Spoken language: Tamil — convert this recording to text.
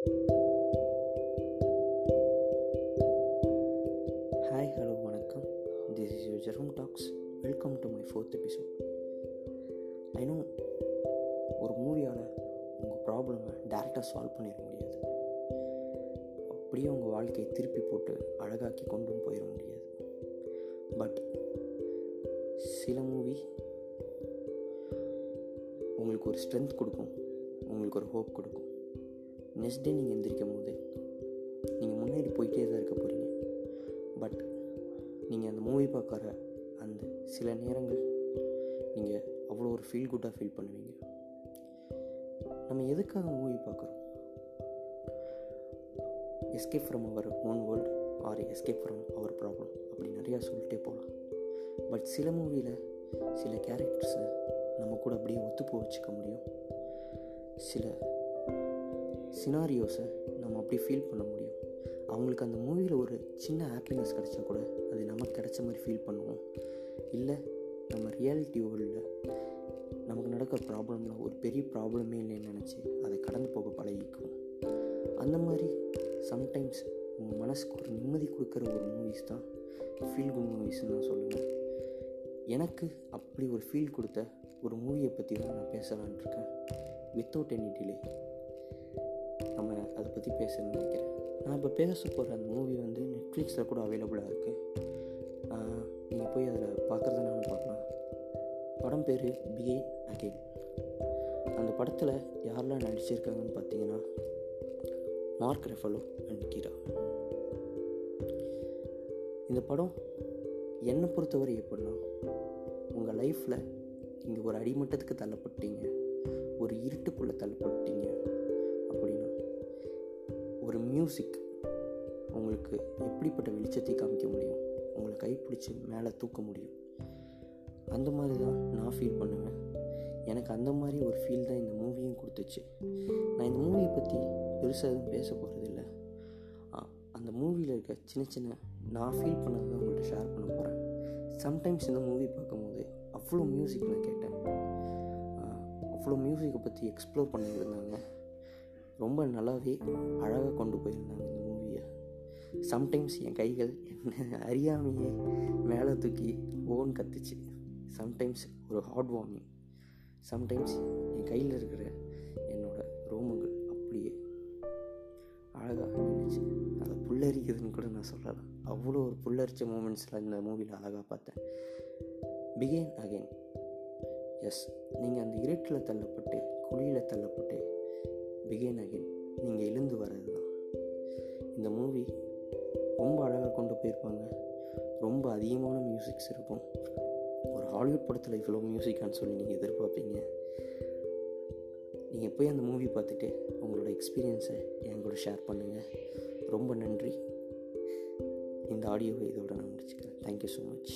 ஹாய் ஹலோ வணக்கம். This is you germ talks welcome to my fourth episode I know ஒரு மூவியால் உங்கள் ப்ராப்ளமை டேரெக்டாக சால்வ் பண்ணிட முடியாது. அப்படியே உங்கள் வாழ்க்கையை திருப்பி போட்டு அழகாக்கி கொண்டும் போயிட முடியாது. பட் சில மூவி உங்களுக்கு ஒரு ஸ்ட்ரென்த் கொடுக்கும். உங்களுக்கு ஒரு ஹோப் கொடுக்கும். நெக்ஸ்ட் டே நீங்கள் எந்திரிக்கும் போது நீங்கள் முன்னேறி போயிட்டே தான் இருக்க போகிறீங்க பட் நீங்கள் அந்த மூவி பார்க்குற அந்த சில நேரங்கள் நீங்கள் அவ்வளோ ஒரு ஃபீல் குட்டாக ஃபீல் பண்ணுவீங்க. நம்ம எதுக்காக மூவி பார்க்குறோம்? Escape from our own world or escape from our problem அப்படி நிறையா சொல்லிட்டே போகலாம். பட் சில மூவியில் சில கேரக்டர்ஸை நம்ம கூட அப்படியே ஒத்துப்போ வச்சுக்க முடியும். சில சினாரியோஸை நம்ம அப்படி ஃபீல் பண்ண முடியும். அவங்களுக்கு அந்த மூவியில் ஒரு சின்ன ஹாப்பினஸ் கிடச்சா கூட அது நமக்கு கிடைச்ச மாதிரி ஃபீல் பண்ணுவோம். இல்லை நம்ம ரியாலிட்டி வேர்ல்டில் நமக்கு நடக்கிற ப்ராப்ளமில் ஒரு பெரிய ப்ராப்ளமே இல்லைன்னு நினச்சி அதை கடந்து போக பழகிக்கும் அந்த மாதிரி சம்டைம்ஸ் உங்கள் மனசுக்கு ஒரு நிம்மதி கொடுக்குற ஒரு மூவிஸ் தான் ஃபீல் குட் மூவிஸ்ன்னு நான் சொல்லுவேன். எனக்கு அப்படி ஒரு ஃபீல் கொடுத்த ஒரு மூவியை பற்றி தான் நான் பேசலான் இருக்கேன். வித்தவுட் எனி டிலே பற்றி பேசணும்னு நினைக்கிறேன். நான் இப்போ பேச போகிற அந்த மூவி வந்து நெட்ஃப்ளிக்ஸில் கூட அவைலபிளாக இருக்குது நீங்கள் போய் அதில் பார்க்குறதுனாலும் பார்க்கலாம் படம் பேர் பிஏ அகெயின் அந்த படத்தில் யாரெல்லாம் நடிச்சிருக்காங்கன்னு பார்த்தீங்கன்னா மார்க் ரெஃபலோ அண்ட் கீரா. இந்த படம் என்னை பொறுத்தவரை எப்படின்னா உங்கள் லைஃப்பில் நீங்கள் ஒரு அடிமட்டத்துக்கு தள்ளப்பட்டீங்க. ஒரு இருட்டுக்குள்ளே தள்ளப்பட்டீங்க. ஒரு மியூசிக் உங்களுக்கு எப்படிப்பட்ட வெளிச்சத்தை காமிக்க முடியும்? உங்களை கைப்பிடிச்சி மேலே தூக்க முடியும். அந்த மாதிரி தான் நான் ஃபீல் பண்ணுவேன். எனக்கு அந்த மாதிரி ஒரு ஃபீல் தான் இந்த மூவியும் கொடுத்துச்சு. நான் இந்த மூவியை பற்றி பெருசாக எதுவும் பேச போகிறதில்ல அந்த மூவியில் இருக்க சின்ன சின்ன நான் ஃபீல் பண்ணதை தான் உங்கள்கிட்ட ஷேர் பண்ண போகிறேன் சம்டைம்ஸ் இந்த மூவி பார்க்கும்போது அவ்வளோ மியூசிக் நான் கேட்டேன். அவ்வளோ மியூசிக்கை பற்றி எக்ஸ்ப்ளோர் பண்ணியிருந்தாங்க. ரொம்ப நல்லாவே அழகாக கொண்டு போயிருந்தாங்க இந்த மூவியை சம்டைம்ஸ் என் கைகள் என்ன அறியாமையே மேலே தூக்கி ஓன் கத்துச்சு. சம்டைம்ஸ் ஒரு ஹார்ட் வார்மிங் சம்டைம்ஸ் என் கையில் இருக்கிற என்னோடய ரோமங்கள் அப்படியே அழகாக நின்றுச்சு அதை புல்லரிக்குதுன்னு கூட நான் சொல்லலாம் அவ்வளோ ஒரு புல்லரிச்ச மூமெண்ட்ஸில் இந்த மூவியில் அழகாக பார்த்தேன். பிகேன் அகெயின் எஸ் நீங்கள் அந்த இருட்டில் தள்ளப்பட்டு குழியில் தள்ளப்பட்டு பிகேன் அகேன் நீங்கள் எழுந்து வர்றது தான் இந்த மூவி ரொம்ப அழகாக கொண்டு போயிருப்பாங்க. ரொம்ப அதிகமான மியூசிக்ஸ் இருக்கும். ஒரு ஹாலிவுட் படத்தில் இவ்வளோ மியூசிக்கான்னு சொல்லி நீங்கள் எதிர்பார்ப்பீங்க. நீங்கள் போய் அந்த மூவி பார்த்துட்டு உங்களோட எக்ஸ்பீரியன்ஸை என் கூட ஷேர் பண்ணுங்கள் ரொம்ப நன்றி. இந்த ஆடியோவை இதோட நான் முடிச்சுக்கிறேன். Thank you so much